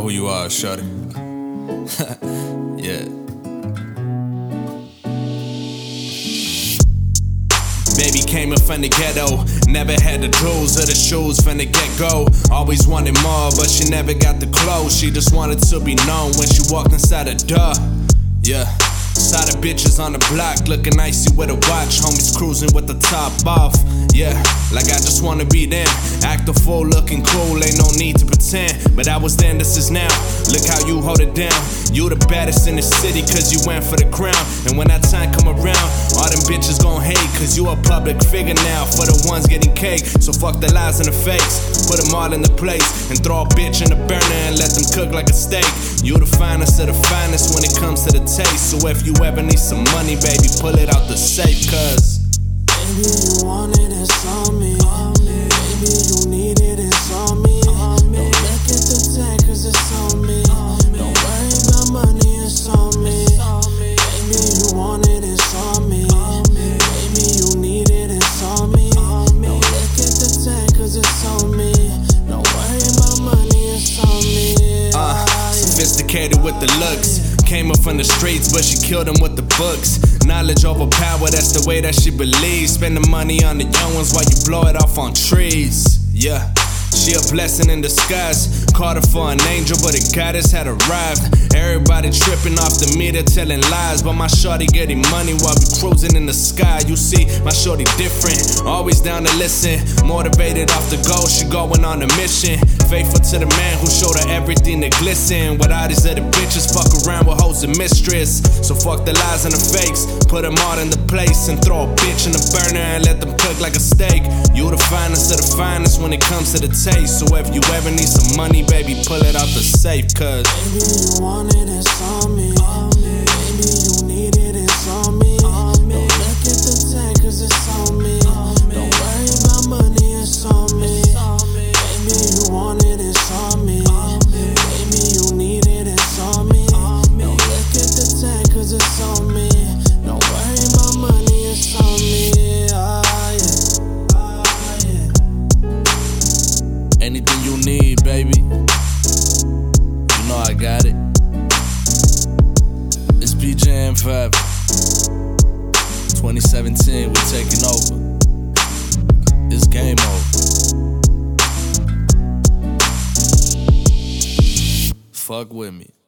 who you are, shorty. yeah. Baby came up from the ghetto, never had the jewels or the shoes from the get go. Always wanted more, but she never got the clothes. She just wanted to be known when she walked inside the door. Yeah. Saw the bitches on the block looking icy with a watch. Homies cruising with the top off. Yeah, like I just wanna be them. Act a fool looking cool, ain't no need to pretend. But I was then, this is now. Look how you hold it down. You the baddest in the city cause you went for the crown. And when that time come around, all hate cause you a public figure now for the ones getting cake. So fuck the lies and the fakes. Put them all in the place and throw a bitch in the burner and let them cook like a steak. You the finest of the finest when it comes to the taste. So if you ever need some money, baby, pull it out the safe, cause. Baby, you want sophisticated with the looks. Came up from the streets, but she killed him with the books. Knowledge over power, that's the way that she believes. Spend the money on the young ones while you blow it off on trees. Yeah. She a blessing in disguise. Called her for an angel, but a goddess had arrived. Everybody tripping off the meter, telling lies. But my shorty getting money while we cruising in the sky. You see, my shorty different. Always down to listen. Motivated off the go, she going on a mission. Faithful to the man who showed her everything that glisten. With all these other bitches, fuck around with hoes and mistress. So fuck the lies and the fakes. Put them all in the place and throw a bitch in the burner and let them cook like a steak. You the finest of the finest when it comes to the taste. So if you ever need some money, baby, pull it out the safe, cause. Baby, you it. Forever. 2017, we're taking over. It's game over. Fuck with me.